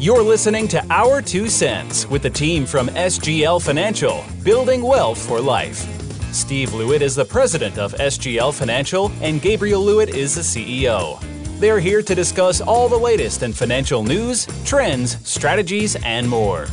You're listening to Our Two Cents with the team from SGL Financial, building wealth for life. Steve Lewitt is the president of SGL Financial, and Gabriel Lewitt is the CEO. They're here to discuss all the latest in financial news, trends, strategies, and more.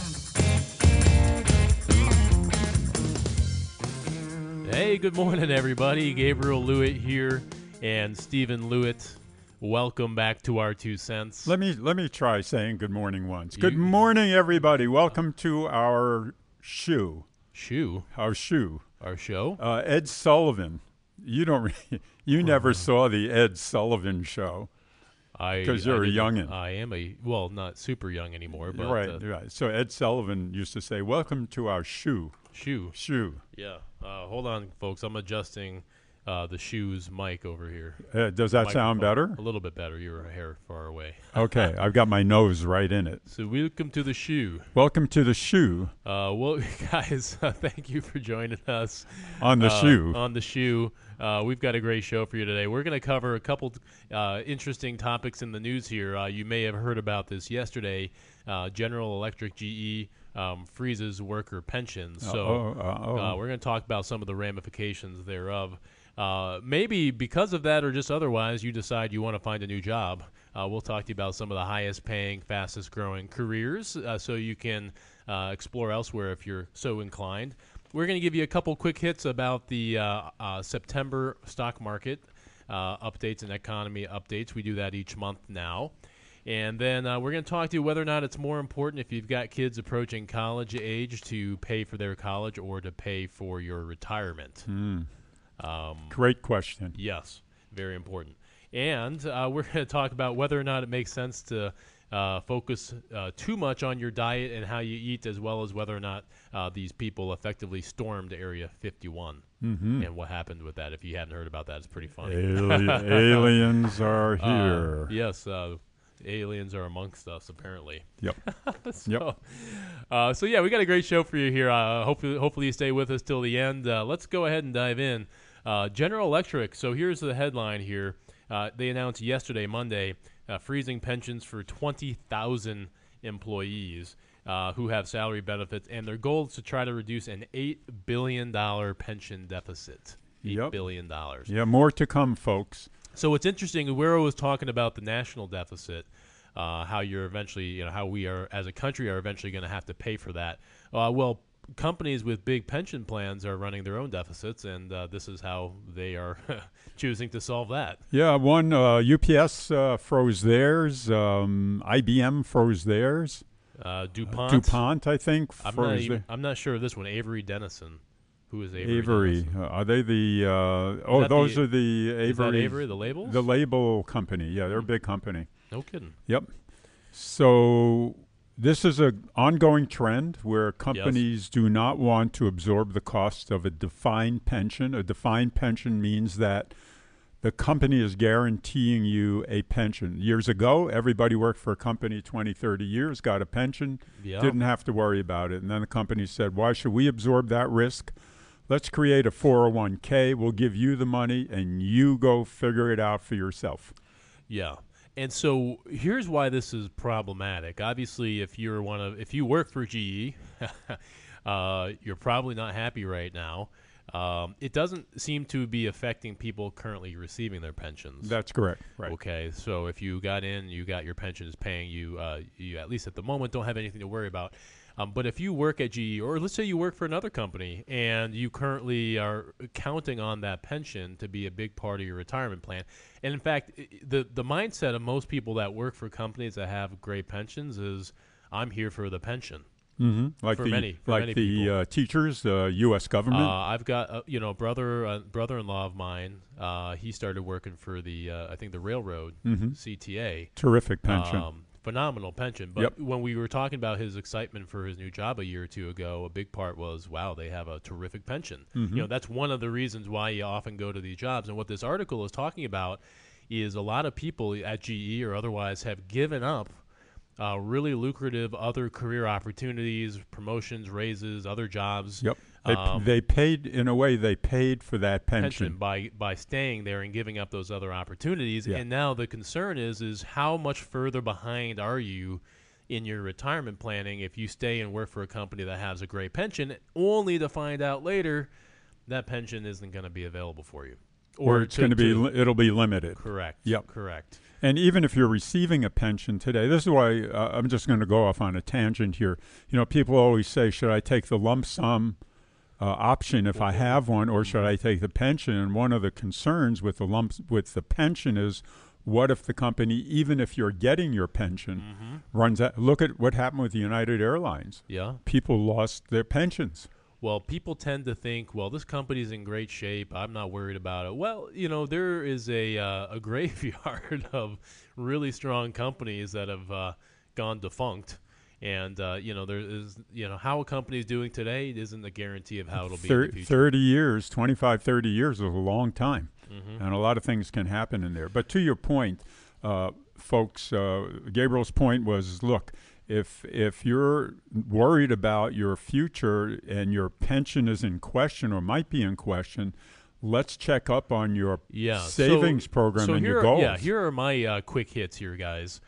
Hey, good morning, everybody. Gabriel Lewitt here, and Stephen Lewitt. Welcome back to our two cents. Let me let me try saying good morning once. You- Good morning, everybody. Welcome to our shoe. Shoe, Our shoe. our show. Uh, Ed Sullivan. You don't. Re- you never saw the Ed Sullivan show, I 'cause I you're a didn't- youngin'. I am a well, not super young anymore, but right? uh, right. So Ed Sullivan used to say, "Welcome to our shoe." shoe. Shoe. Yeah. Uh, hold on, folks. I'm adjusting uh, the shoes mic over here. Uh, does that sound better? A little bit better. You're a hair far away. Okay, I've got my nose right in it. So welcome to the shoe. Welcome to the shoe Uh, well, guys, uh, thank you for joining us. on the uh, shoe. On the shoe. Uh, we've got a great show for you today. We're going to cover a couple uh, interesting topics in the news here. Uh, you may have heard about this yesterday. Uh, General Electric GE um, freezes worker pensions. So oh, oh. we're going to talk about some of the ramifications thereof. Uh, maybe because of that or just otherwise, you decide you want to find a new job. Uh, we'll talk to you about some of the highest paying, fastest growing careers uh, so you can uh, explore elsewhere if you're so inclined. We're going to give you a couple quick hits about the uh, uh, September stock market updates and economy updates. We do that each month now. And then uh, we're going to talk to you whether or not it's more important if you've got kids approaching college age to pay for their college or to pay for your retirement. Um, Great question. yes, very important. And uh, we're going to talk about whether or not it makes sense to uh, focus uh, too much on your diet and how you eat, as well as whether or not uh, these people effectively stormed Area 51 Mm-hmm. and what happened with that. If you haven't heard about that, it's pretty funny. Ali- aliens are Uh, here. yes, uh, aliens are amongst us apparently. Yep. so, Yep. uh, so yeah, we got a great show for you here. Uh, hopefully, hopefully you stay with us till the end. Uh, let's go ahead and dive in. Uh, General Electric. So here's the headline here. Uh, they announced yesterday, Monday, uh, freezing pensions for 20,000 employees uh, who have salary benefits, and their goal is to try to reduce an eight billion dollar pension deficit. Eight Yep. billion dollars. Yeah, more to come, folks. So what's interesting, Guerrero was talking about the national deficit, uh, how you're eventually, you know, how we are as a country are eventually going to have to pay for that. Uh, well, companies with big pension plans are running their own deficits, and uh, this is how they are choosing to solve that. Yeah, one uh, UPS uh, froze theirs. Um, IBM froze theirs. Uh, Dupont. DuPont, I think, I'm not, even, I'm not sure of this one. Avery Dennison. Who is Avery? Avery. Uh, are they the? Uh, oh, those the- are the Avery. Avery? The labels? The label company. Yeah, they're a big company. no kidding. Yep. So this is an ongoing trend where companies do not want to absorb the cost of a defined pension. A defined pension means that the company is guaranteeing you a pension. Years ago, everybody worked for a company 20, 30 years, got a pension, Yeah. didn't have to worry about it. And then the company said, why should we absorb that risk? Let's create a 401k. We'll give you the money and you go figure it out for yourself. Yeah. And so here's why this is problematic. Obviously, if you're one of if you work for GE, uh, you're probably not happy right now. Um, it doesn't seem to be affecting people currently receiving their pensions. That's correct. Right. Okay, so if you got in, you got your pensions paying you, uh, you at least at the moment don't have anything to worry about. Um, but if you work at GE, or let's say you work for another company, and you currently are counting on that pension to be a big part of your retirement plan, and in fact, the the mindset of most people that work for companies that have great pensions is, I'm here for the pension. Mm-hmm. Like For the many- for like many the people. uh, teachers, the U.S. Uh, government. I've got uh, you know brother uh, brother-in-law of mine. Uh, he started working for the uh, I think the railroad Mhm. CTA. Terrific pension. Um, phenomenal pension. But Yep. when we were talking about his excitement for his new job a year or two ago, a big part was, wow, they have a terrific pension. Mm-hmm. You know, that's one of the reasons why you often go to these jobs. And what this article is talking about is a lot of people at GE or otherwise have given up uh, really lucrative other career opportunities, promotions, raises, other jobs. yep. They, um, they paid in a way. They paid for that pension pension. by by staying there and giving up those other opportunities. Yeah. And now the concern is is how much further behind are you in your retirement planning if you stay and work for a company that has a great pension, only to find out later that pension isn't going to be available for you. Or, it's going to be li- it'll be limited. Correct. Yep. Correct. And even if you're receiving a pension today, this is why uh, I'm just going to go off on a tangent here. You know, people always say, should I take the lump sum uh, option if I have one, or should I take the pension? And one of the concerns with the lumps with the pension is, what if the company, even if you're getting your pension, Mm-hmm. runs out? Look at what happened with United Airlines. Yeah. People lost their pensions. Well, people tend to think, well, this company's in great shape. I'm not worried about it. Well, you know, there is a uh, a graveyard of really strong companies that have uh, gone defunct, and uh, you know, there is you know how a company is doing today isn't a guarantee of how it'll be in Thir- the future. 30 years, 25, 30 years is a long time. Mm-hmm. And a lot of things can happen in there. But to your point, uh, folks, uh, Gabriel's point was look, if, if you're worried about your future and your pension is in question or might be in question, let's check up on your yeah, so- savings program so and here, your goals. Yeah, here are my uh, quick hits here, guys.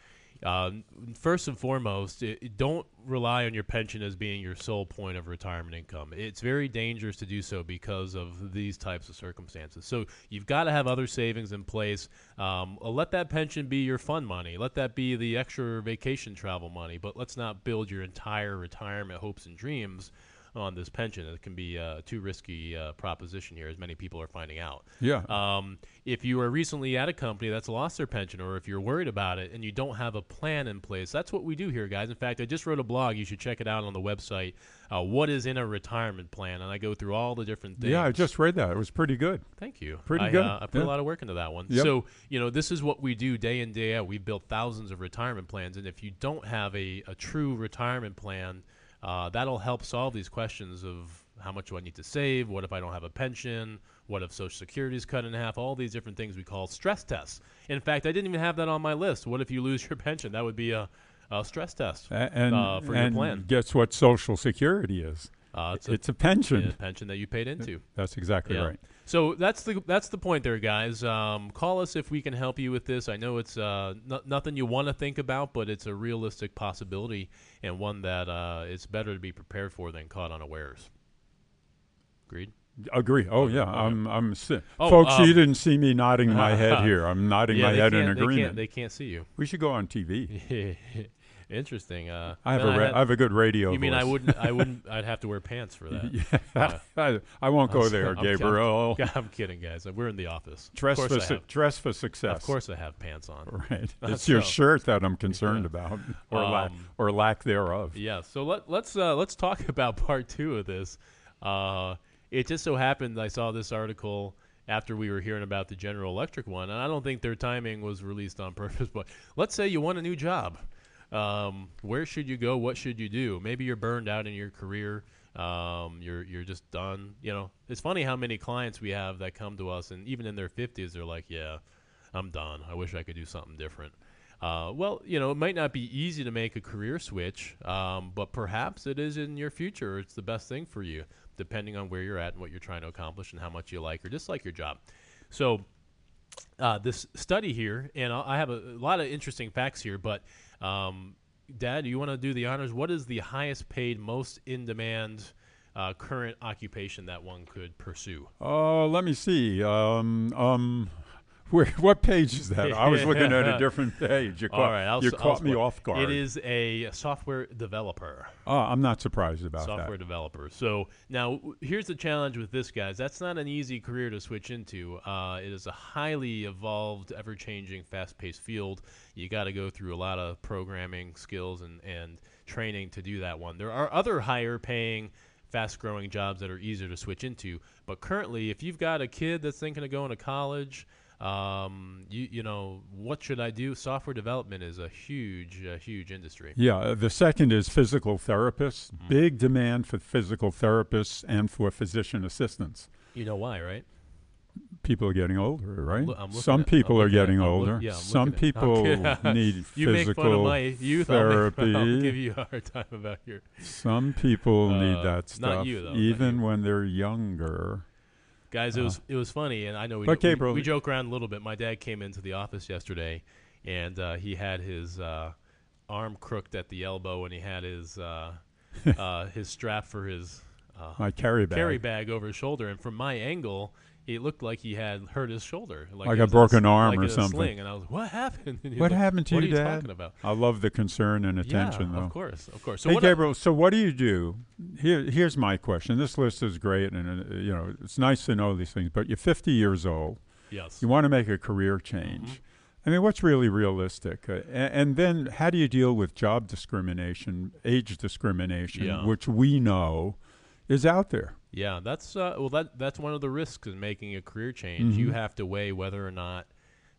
Um, first and foremost, it, don't rely on your pension as being your sole point of retirement income. It's very dangerous to do so because of these types of circumstances. So you've got to have other savings in place. Um, uh, let that pension be your fun money. Let that be the extra vacation travel money. But let's not build your entire retirement hopes and dreams on this pension. It can be a too risky uh, proposition here, as many people are finding out. yeah. Um, if you are recently at a company that's lost their pension, or if you're worried about it and you don't have a plan in place, that's what we do here, guys. In fact, I just wrote a blog. You should check it out on the website. Uh, what is in a retirement plan? And I go through all the different things. yeah, I just read that. It was pretty good. Thank you. Pretty I, good. Uh, I put Yeah. a lot of work into that one. Yep. So, you know, this is what we do day in, day out. We've built thousands of retirement plans. And if you don't have a, a true retirement plan, uh, that'll help solve these questions of how much do I need to save? What if I don't have a pension? What if Social Security is cut in half? All these different things we call stress tests. In fact, I didn't even have that on my list. What if you lose your pension? That would be a, a stress test. And, Uh, for your plan. guess what Social Security is? Uh, it's a, It's a pension. a pension that you paid into. That's exactly Yeah. right. So that's the that's the point there, guys. Um, call us if we can help you with this. I know it's uh, no, nothing you want to think about, but it's a realistic possibility and one that uh, it's better to be prepared for than caught unawares. Agreed. Agree. Oh yeah, okay. I'm. I'm. Si- Oh, Folks, um, you didn't see me nodding my head here. I'm nodding yeah, my head in they can't agreement. they can't see you. we should go on TV. Interesting. Uh, I have a. Ra- had- I have a good radio. you mean I wouldn't? I wouldn't. I'd have to wear pants for that. yeah. I, I won't go I'm- there, I'm. Gabriel. I'm kidding, guys. We're in the office. Dress for su- dress for success. of course, I have pants on. Right. Uh, It's your shirt that I'm concerned about, or lack Um, or lack thereof. Yeah, so let, let's uh, let's talk about part two of this. Uh, it just so happened I saw this article after we were hearing about the General Electric one, and I don't think their timing was released on purpose. But let's say you want a new job, um, where should you go? What should you do? Maybe you're burned out in your career. Um, you're you're just done. You know, it's funny how many clients we have that come to us, and even in their 50s, they're like, "Yeah, I'm done. I wish I could do something different." Uh, well, you know, it might not be easy to make a career switch, um, but perhaps it is in your future. It's the best thing for you, depending on where you're at and what you're trying to accomplish and how much you like or dislike your job. So, uh, this study here, and I have a, a lot of interesting facts here, but um, Dad, you want to do the honors? What is the highest paid, most in demand uh, current occupation that one could pursue? Oh, let me see. Um, um, where, what page is that? I was looking at a different page. You caught, right, I'll, you I'll caught me off guard. It is a software developer. Oh, I'm not surprised about software developer. So now here's the challenge with this, guys. That's not an easy career to switch into. Uh, it is a highly evolved, ever-changing, fast-paced field. You got to go through a lot of programming skills and, and training to do that one. There are other higher-paying, fast-growing jobs that are easier to switch into. But currently, if you've got a kid that's thinking of going to college, um, you you know what should I do? Software development is a huge, uh, huge industry. Yeah. uh, The second is physical therapists. Mm-hmm. Big demand for physical therapists and for physician assistants. You know why, right? People are getting older, right? Some people are getting older. yeah, Some people need You make physical fun of my youth. I'll, make, I'll therapy. give you a hard time about your. Some people need Uh, that not stuff, you, though, even when they're younger. Guys, it was it was funny, and I know we, jo- we- we, joke around a little bit. My dad came into the office yesterday, and uh, he had his uh, arm crooked at the elbow and he had his uh, uh, his strap for his uh, My carry bag. carry bag over his shoulder, and from my angle, it looked like he had hurt his shoulder, Like he a broken arm like or something. Sling. And I was, what happened? And What like, happened to what you, are you Dad? talking about? I love the concern and attention, yeah, though. of course, of course. So hey, what I- Gabriel. so what do you do? Here, here's my question. This list is great, and uh, you know it's nice to know these things. But you're 50 years old. yes, You want to make a career change. Mm-hmm. I mean, what's really realistic? Uh, a- and then, how do you deal with job discrimination, age discrimination, Yeah. which we know is out there? Yeah, that's uh, well. That that's one of the risks in making a career change. You Mhm. have to weigh whether or not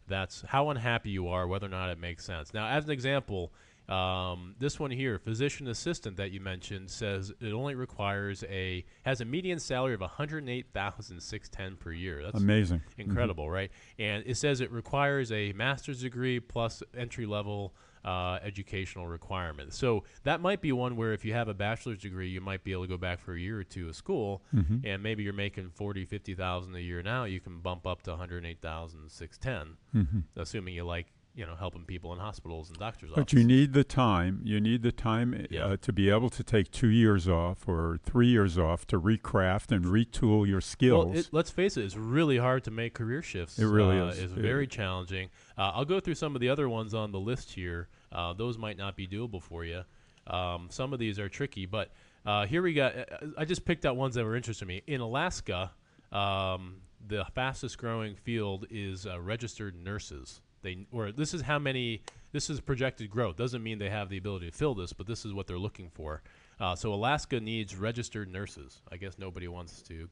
that's how unhappy you are, whether or not it makes sense. Now, as an example, um, this one here, physician assistant that you mentioned, says it only requires a has a median salary of one hundred eight thousand six ten per year. That's Amazing. incredible, right? And it says it requires a master's degree plus entry level uh, educational requirement. So that might be one where if you have a bachelor's degree, you might be able to go back for a year or two of school, Mhm. and maybe you're making forty, fifty thousand a year now. You can bump up to one hundred eight thousand six ten, Mhm. assuming you like you know helping people in hospitals and doctors' But offices. you need the time. You need the time uh, to be able to take two years off or three years off to recraft and retool your skills. Well, it, let's face it, it's really hard to make career shifts. It really uh, is. It's It- very challenging. Uh, I'll go through some of the other ones on the list here. Uh, those might not be doable for you. Um, some of these are tricky, but uh, here we got. uh, I just picked out ones that were interesting to me. In Alaska, um, the fastest growing field is uh, registered nurses. They or this is how many. This is projected growth. Doesn't mean they have the ability to fill this, but this is what they're looking for. Uh, so Alaska needs registered nurses. I guess nobody wants to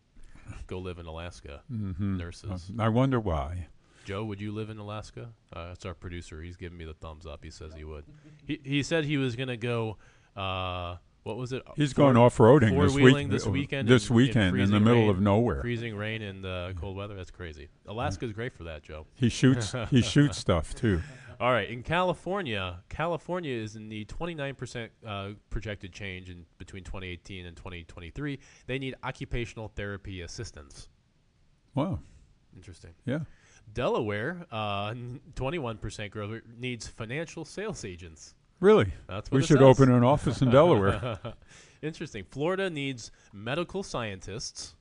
go live in Alaska. Mhm. Nurses. I wonder why. Joe, would you live in Alaska? Uh, that's our producer. He's giving me the thumbs up. He says he would. He he said he was gonna go. Uh, what was it? He's going off-roading this four-wheeling week. this weekend. This in- in weekend in, the middle rain- of nowhere. Freezing rain and uh, cold weather. That's crazy. Alaska's great for that, Joe. He shoots. he shoots stuff too. All right, in California, California is in the 29% uh, projected change in between 2018 and 2023. They need occupational therapy assistants. Wow. Interesting. Yeah. Delaware, uh, 21% growth needs financial sales agents. Really. That's what We should says. open an office in Delaware. Interesting. Florida needs medical scientists.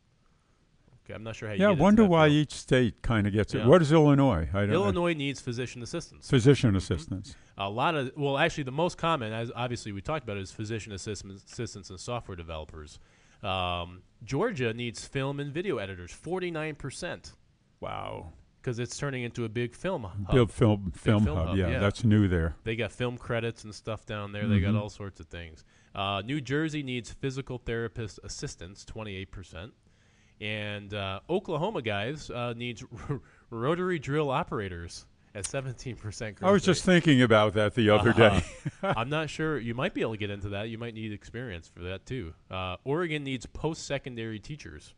Okay, I'm not sure how you yeah. I wonder why field. each state kind of gets it. Yeah. What is Illinois? I don't know. Illinois needs physician assistants. Physician assistants. A lot of well, actually, the most common, as obviously we talked about, is physician assistants, assistants and software developers. Um, Georgia needs film and video editors, forty nine percent, Wow. Because it's turning into a big film hub. Build film film, film hub. hub, Yeah, yeah. that's new there. They got film credits and stuff down there. They got Mhm. all sorts of things. Uh, New Jersey needs physical therapist eight percent, and uh, Oklahoma guys uh, needs rotary drill operators at seventeen percent. I was just thinking about that the other Uh-huh. day. I'm not sure. You might be able to get into that. You might need experience for that too. Uh, Oregon needs post-secondary teachers.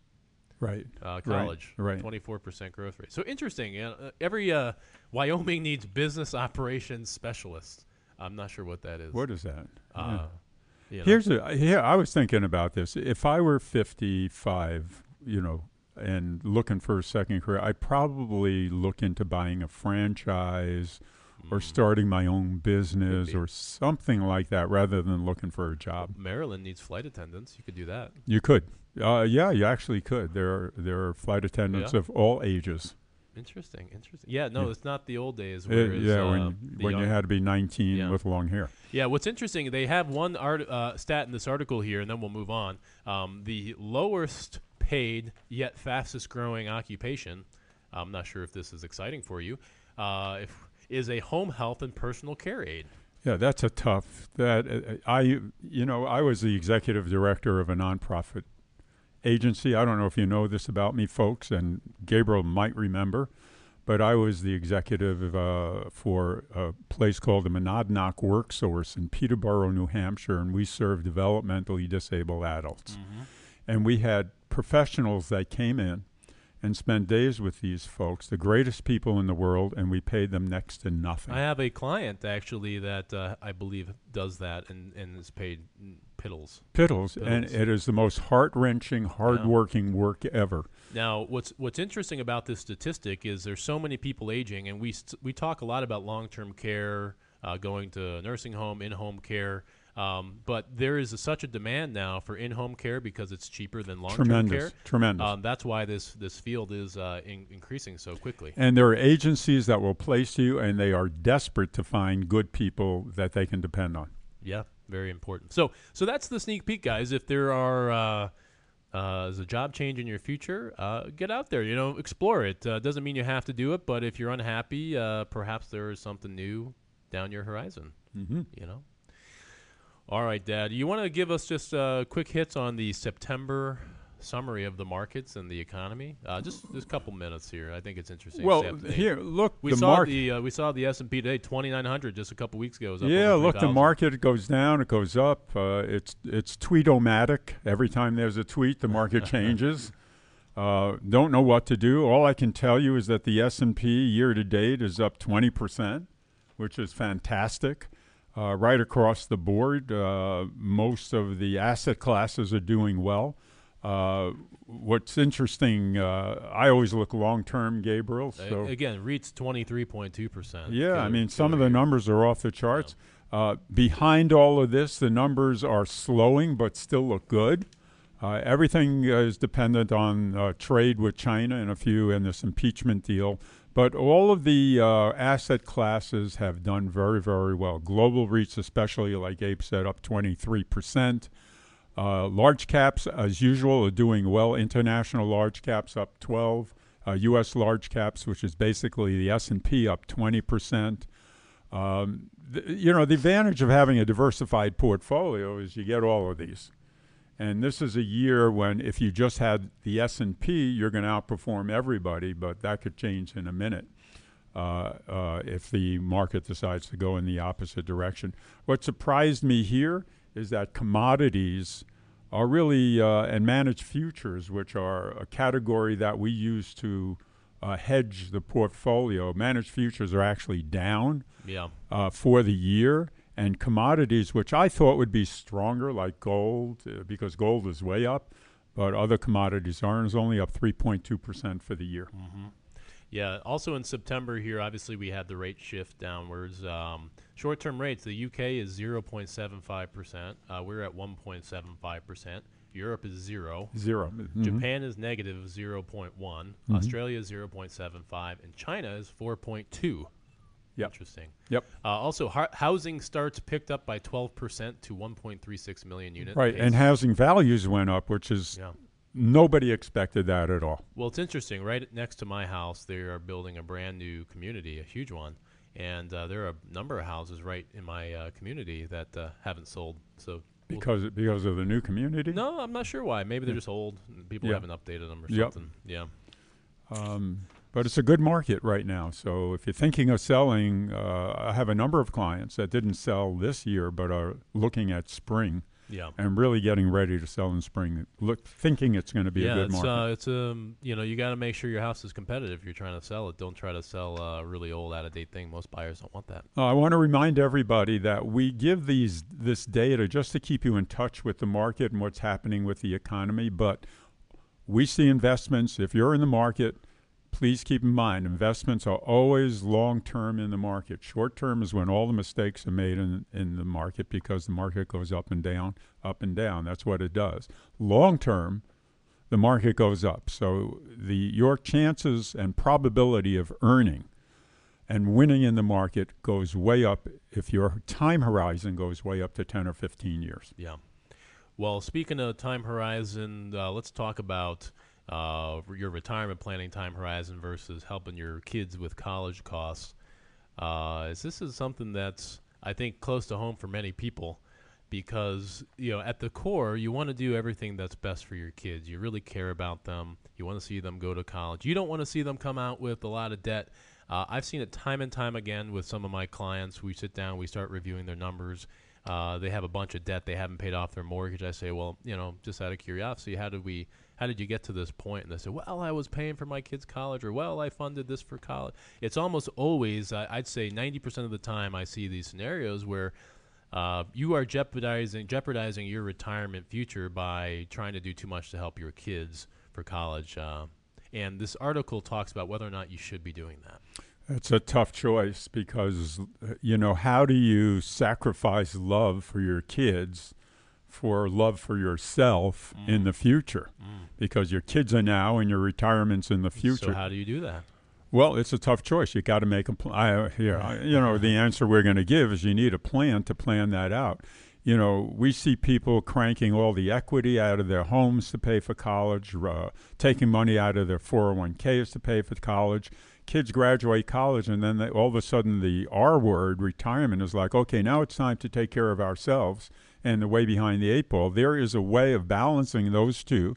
Right. Uh, college, right. 24% growth rate. So interesting. Uh, every uh, Wyoming needs business operations specialists. I'm not sure what that is. What is that? Yeah. Uh, you know. Here's a here. I was thinking about this. If I were 55, you know, and looking for a second career, I'd probably look into buying a franchise or Mm. starting my own business or something like that, rather than looking for a job. Maryland needs flight attendants. You could do that. You could, uh, yeah, you actually could. There are there are flight attendants Yeah. of all ages. Interesting. Interesting. Yeah. No, Yeah. it's not the old days. Uh, Where yeah, uh, when when you had to be 19 Yeah. with long hair. Yeah, what's interesting, they have one art, uh, stat in this article here, and then we'll move on. Um, the lowest paid yet fastest growing occupation, I'm not sure if this is exciting for you, uh, if, is a home health and personal care aide. Yeah, that's a tough. That uh, I, you know, I was the executive director of a nonprofit agency. I don't know if you know this about me, folks, and Gabriel might remember, but I was the executive uh, for a place called the Monadnock Work Source in Peterborough, New Hampshire, and we served developmentally disabled adults. And we had professionals that came in and spent days with these folks, the greatest people in the world, and we paid them next to nothing. I have a client actually that uh, I believe does that and, and is paid mm, piddles. Piddles, and it is the most heart wrenching, hard working work ever. Now, what's what's interesting about this statistic is there's so many people aging, and we st- we talk a lot about long term care, uh, going to nursing home, in-home care. Um, but there is a, such a demand now for in-home care because it's cheaper than long-term Tremendous, care. tremendous. Um, that's why this this field is uh, in, increasing so quickly. And there are agencies that will place you, and they are desperate to find good people that they can depend on. Yeah, very important. So so that's the sneak peek, guys. If there are uh, uh, is a job change in your future, uh, get out there. You know, explore it. Uh, doesn't mean you have to do it, but if you're unhappy, uh, perhaps there is something new down your horizon. Mm-hmm. You know. All right, Dad. You want to give us just uh, quick hits on the September summary of the markets and the economy? Uh, just just a couple minutes here. I think it's interesting. Well, Stay up to date. here, look, we the saw market. the uh, we saw the S and P today, twenty nine hundred, just a couple weeks ago. Was up Yeah, look, the market goes down, it goes up. Uh, it's it's tweet-o-matic. Every time there's a tweet, the market changes. Uh, don't know what to do. All I can tell you is that the S&P year to date is up 20%, which is fantastic. Uh, right across the board, uh, most of the asset classes are doing well. Uh, what's interesting, uh, I always look long term, Gabriel. So again, REITs twenty three point two percent. yeah, I mean, some of the numbers are off the charts. Uh, behind all of this, the numbers are slowing but still look good. Uh, everything is dependent on uh, trade with China and a few in this impeachment deal. But all of the uh, asset classes have done very, very well. Global REITs, especially, like Abe said, up 23%. Uh, large caps, as usual, are doing well. International large caps up 12. Uh, U.S. large caps, which is basically the S&P, up 20 percent. Um, th- you know, the advantage of having a diversified portfolio is you get all of these. And this is a year when if you just had the S&P, you're going to outperform everybody, but that could change in a minute uh, uh, if the market decides to go in the opposite direction. What surprised me here is that commodities are really, uh, and managed futures, which are a category that we use to uh, hedge the portfolio, managed futures are actually down Yeah. uh, for the year. And commodities, which I thought would be stronger, like gold, uh, because gold is way up, but other commodities aren't, is only up 3.2% for the year. Yeah. Also in September here, obviously we had the rate shift downwards. Um, short-term rates, the UK is zero point seven five percent. Uh, we're at one point seven five percent. Europe is zero. 0 Mhm. Japan is negative zero point one. Australia is zero point seven five, and China is four point two. Yep. Interesting. Yep. Uh, also, har- housing starts picked up by 12% to 1.36 million units. Right. And housing values went up, which is yeah. nobody expected that at all. Well, it's interesting. Right next to my house, they are building a brand new community, a huge one, and uh, there are a number of houses right in my uh, community that uh, haven't sold. So we'll- Because because of the new community. no, I'm not sure why. Maybe they're just old. People Yeah. haven't updated them or Yep. something. Yeah. Um, but it's a good market right now. So if you're thinking of selling, uh, I have a number of clients that didn't sell this year, but are looking at spring Yeah. and really getting ready to sell in spring. Look, thinking it's going to be yeah, a good it's market. uh, it's um, you know, you got to make sure your house is competitive if you're trying to sell it. Don't try to sell a really old, out of date thing. Most buyers don't want that. Uh, I want to remind everybody that we give these this data just to keep you in touch with the market and what's happening with the economy. But we see investments. If you're in the market, please keep in mind investments are always long term in the market. Short term is when all the mistakes are made in in the market because the market goes up and down, up and down. That's what it does. Long term, the market goes up. So the your chances and probability of earning and winning in the market goes way up if your time horizon goes way up to 10 or 15 years. Yeah. Well, speaking of time horizon, uh, let's talk about uh, your retirement planning time horizon versus helping your kids with college costs. Uh, is this is something that's I think close to home for many people because you know at the core you want to do everything that's best for your kids. You really care about them. You want to see them go to college. You don't want to see them come out with a lot of debt. Uh, I've seen it time and time again with some of my clients. We sit down, we start reviewing their numbers. Uh, they have a bunch of debt. They haven't paid off their mortgage. I say, well, you know, just out of curiosity, how did we? How did you get to this point? And they say, well, I was paying for my kids' college, or well, I funded this for college. It's almost always, I I'd say, 90% of the time, I see these scenarios where uh, you are jeopardizing jeopardizing your retirement future by trying to do too much to help your kids for college. Uh, and this article talks about whether or not you should be doing that. It's a tough choice because, you know, how do you sacrifice love for your kids for love for yourself mm. in the future? Mm. Because your kids are now and your retirement's in the future. So, how do you do that? Well, it's a tough choice. You got to make a plan. Yeah, you know, the answer we're going to give is you need a plan to plan that out. You know, we see people cranking all the equity out of their homes to pay for college, uh, taking money out of their 401ks to pay for college kids graduate college and then they, all of a sudden the R word, retirement, is like, okay, now it's time to take care of ourselves and the way behind the eight ball. There is a way of balancing those two.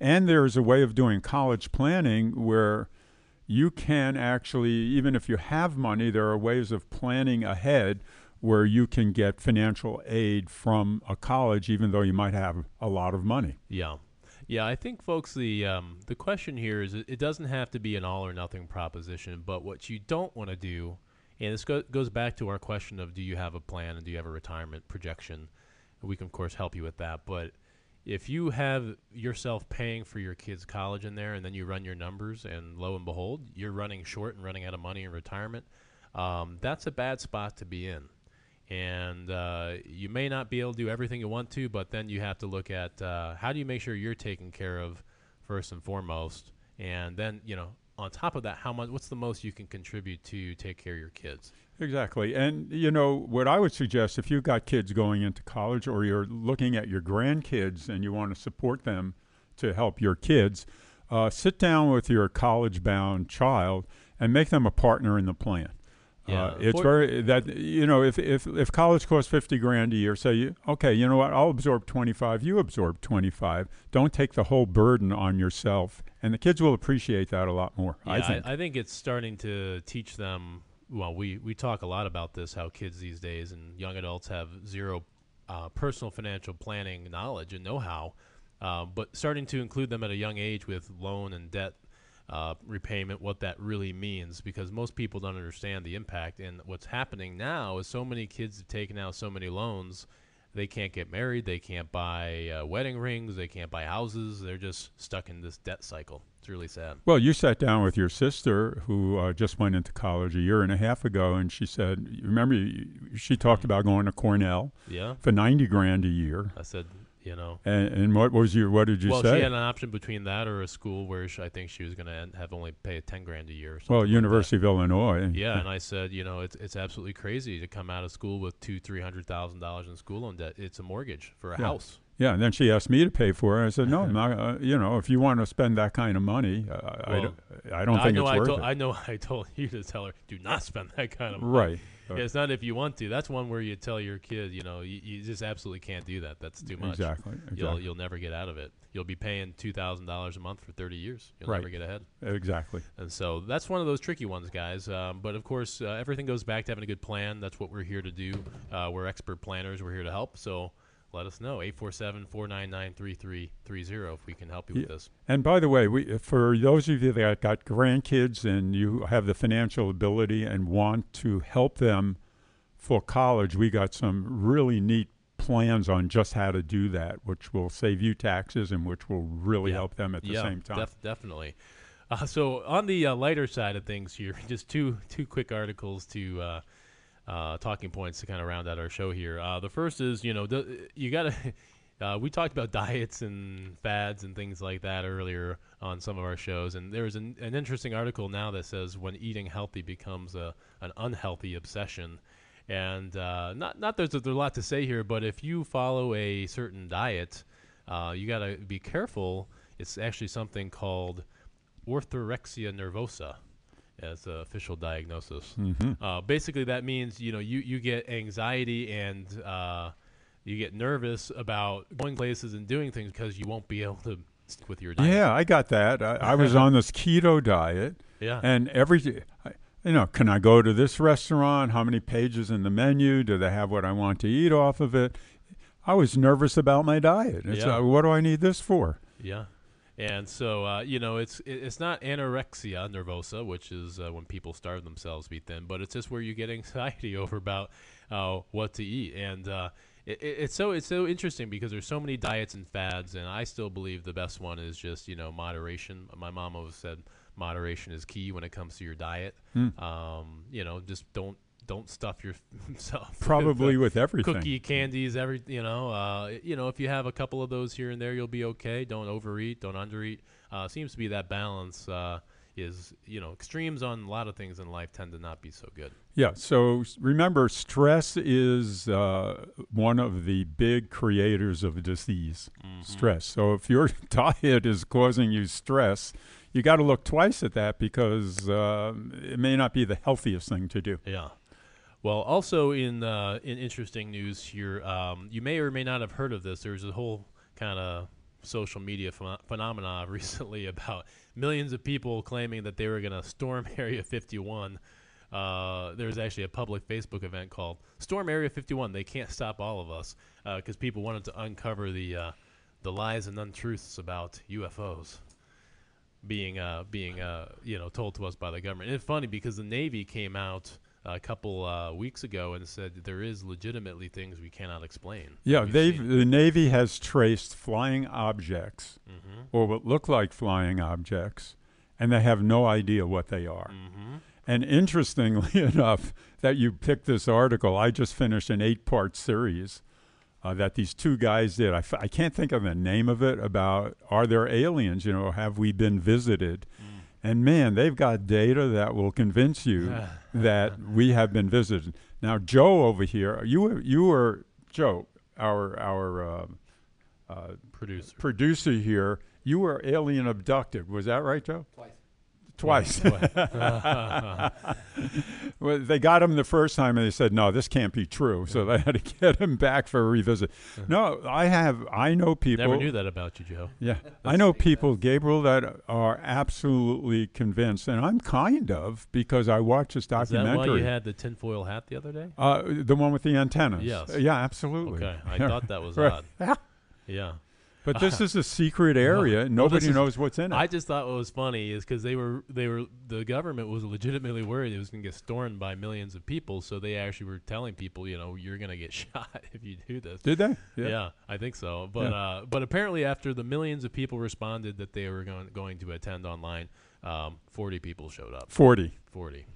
And there is a way of doing college planning where you can actually, even if you have money, there are ways of planning ahead where you can get financial aid from a college, even though you might have a lot of money. Yeah. Yeah, I think, folks, the um, the question here is it doesn't have to be an all or nothing proposition, but what you don't want to do, and this go- goes back to our question of do you have a plan and do you have a retirement projection? We can, of course, help you with that. But if you have yourself paying for your kids' college in there and then you run your numbers and lo and behold, you're running short and running out of money in retirement, um, that's a bad spot to be in and uh, you may not be able to do everything you want to, but then you have to look at uh, how do you make sure you're taken care of first and foremost, and then you know on top of that, how much? What's the most you can contribute to take care of your kids? Exactly, and you know what I would suggest if you've got kids going into college or you're looking at your grandkids and you want to support them to help your kids, uh, sit down with your college-bound child and make them a partner in the plan. Yeah, uh, it's very that you know if if if college costs fifty grand a year, say you okay, you know what? I'll absorb twenty five. You absorb twenty five. Don't take the whole burden on yourself, and the kids will appreciate that a lot more. Yeah, I think. I, I think it's starting to teach them. Well, we we talk a lot about this how kids these days and young adults have zero uh, personal financial planning knowledge and know how, uh, but starting to include them at a young age with loan and debt uh, repayment, what that really means, because most people don't understand the impact. And what's happening now is so many kids have taken out so many loans, they can't get married, they can't buy uh, wedding rings, they can't buy houses. They're just stuck in this debt cycle. It's really sad. Well, you sat down with your sister who uh, just went into college a year and a half ago, and she said, "Remember, she talked mm-hmm. about going to Cornell, yeah, for ninety grand a year." I said, you know. And, and what was your what did you well, say? Well, she had an option between that or a school where she, I think she was going to have only pay ten grand a year. well, University like of Illinois. Yeah, and I said, you know, it's it's absolutely crazy to come out of school with two three hundred thousand dollars in school loan debt. It's a mortgage for a yeah. house. Yeah, and then she asked me to pay for it. I said, "No, I'm not, uh, you know, if you want to spend that kind of money, uh, well, I, don't, I don't think it's I worth told, it." I know I told you to tell her, "Do not spend that kind of money." Right. Yeah, it's not if you want to. That's one where you tell your kid, you know, you, you just absolutely can't do that. That's too much. Exactly. exactly. You'll you'll never get out of it. You'll be paying two thousand dollars a month for thirty years. You'll right. never get ahead. Exactly. And so that's one of those tricky ones, guys. Um, but of course, uh, everything goes back to having a good plan. That's what we're here to do. Uh, we're expert planners. We're here to help. So let us know 847-499-3330 if we can help you yeah. with this and by the way we, for those of you that got grandkids and you have the financial ability and want to help them for college, we got some really neat plans on just how to do that, which will save you taxes and which will really help them at the yeah, same time. Def- definitely. Uh, so on the uh, lighter side of things here, just two two quick articles to uh, uh talking points to kind of round out our show here. Uh, the first is you know you got to. Uh, we talked about diets and fads and things like that earlier on some of our shows, and there's an, an interesting article now that says when eating healthy becomes a, an unhealthy obsession. And uh, not not there's a, there's a lot to say here, but if you follow a certain diet, uh, you got to be careful. It's actually something called orthorexia nervosa as an official diagnosis. Mm-hmm. Uh, basically, that means you know you, you get anxiety and uh, you get nervous about going places and doing things because you won't be able to stick with your diet. Yeah, I got that. I, I was on this keto diet. Yeah, and every you know, can I go to this restaurant? How many pages in the menu? Do they have what I want to eat off of it? I was nervous about my diet. It's, yeah. Uh, what do I need this for? Yeah. And so, uh, you know, it's it's not anorexia nervosa, which is uh, when people starve themselves to be thin, but it's just where you get anxiety over about uh, what to eat. And uh, it, it's so it's so interesting because there's so many diets and fads, and I still believe the best one is just you know moderation. My mom always said moderation is key when it comes to your diet. Mm. Um, you know, just don't don't stuff yourself. Probably with, with everything. cookie, candies, every you know, uh, you know, if you have a couple of those here and there, you'll be okay. Don't overeat, don't undereat. Uh, seems to be that balance. Uh, is you know extremes on a lot of things in life tend to not be so good. Yeah. So remember, stress is uh, one of the big creators of disease. Mm-hmm. Stress. So if your diet is causing you stress, you got to look twice at that because um it may not be the healthiest thing to do. Yeah. Well, also in uh, in interesting news here, um, you may or may not have heard of this. There's a whole kind of social media ph- phenomena recently about millions of people claiming that they were going to storm Area 51. Uh, there was actually a public Facebook event called "Storm Area 51." They can't stop all of us because people wanted to uncover the uh, the lies and untruths about UFOs being uh, being uh, you know told to us by the government. And it's funny because the Navy came out a couple uh, weeks ago and said there is legitimately things we cannot explain. Yeah, they've the Navy has traced flying objects Mhm. or what look like flying objects, and they have no idea what they are. Mhm. And interestingly enough, that you picked this article, I just finished an eight-part series uh, that these two guys did. I, f- I can't think of the name of it about are there aliens? You know, have we been visited? And man, they've got data that will convince you that we have been visited. Now, Joe over here, you were, you were Joe, our our uh, uh, Producer. producer here. You were alien abducted. Was that right, Joe? Twice. well, they got him the first time, and they said, "No, this can't be true." So they had to get him back for a revisit. No, I have. I know people. Never knew that about you, Joe. Yeah, I know people, Gabriel, that are absolutely convinced, and I'm kind of because I watched this Is that documentary. why you had the tinfoil hat the other day? uh, the one with the antennas. Yes. Uh, yeah, absolutely. Okay, I Yeah. thought that was Right. odd. Yeah. Yeah. But this is a secret area. and Nobody is- knows what's in it. I just thought what was funny is because they were they were the government was legitimately worried it was going to get stormed by millions of people, so they actually were telling people, you know, you're going to get shot if you do this. Did they? Yeah. I think so. But Yeah. uh, but apparently, after the millions of people responded that they were going going to attend online, um, forty people showed up. Forty. Forty.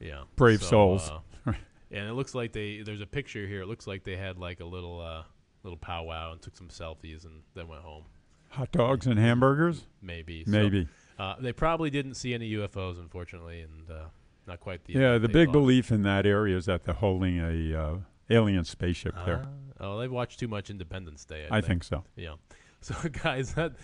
Yeah. Brave So, souls. uh, and it looks like they there's a picture here. It looks like they had like a little uh, little powwow and took some selfies and then went home. Hot dogs and hamburgers? Maybe. So, Maybe. uh, they probably didn't see any UFOs, unfortunately, and uh, not quite the. yeah, the big thought. belief in that area is that they're holding a uh, alien spaceship there. Ah, oh, they've watched too much Independence Day. I, I think so. Yeah. So, guys, that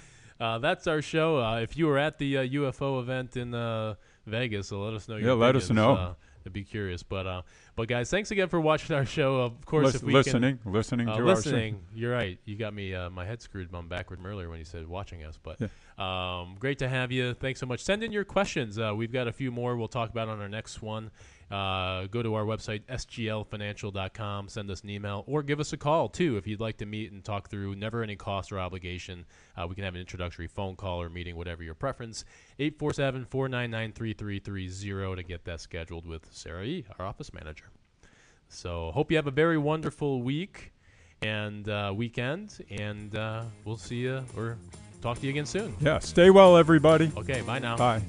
uh, that's our show. Uh, if you were at the uh, UFO event in uh, Vegas, so let us know. Your Yeah, let us know. Uh, I'd be curious, but uh, but guys, thanks again for watching our show. Of course, Lis- if we listening, listening can, uh, to listening, you're right. You got me uh, my head screwed on backward earlier when you said watching us, but um, great to have you. Thanks so much. Send in your questions. Uh, we've got a few more we'll talk about on our next one. Uh, go to our website, sglfinancial.com, send us an email, or give us a call, too, if you'd like to meet and talk through. Never any cost or obligation. Uh, we can have an introductory phone call or meeting, whatever your preference. 847 499 3330 to get that scheduled with Sarah E., our office manager. So, hope you have a very wonderful week and uh, weekend, and uh, we'll see you or talk to you again soon. Yeah, stay well, everybody. Okay, bye now. Bye.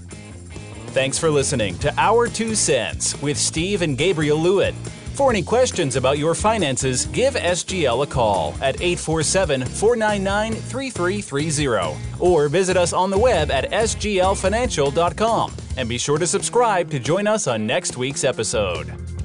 Thanks for listening to Our Two Cents with Steve and Gabriel Lewitt. For any questions about your finances, give SGL a call at 847 499 3330 or visit us on the web at sglfinancial.com. And be sure to subscribe to join us on next week's episode.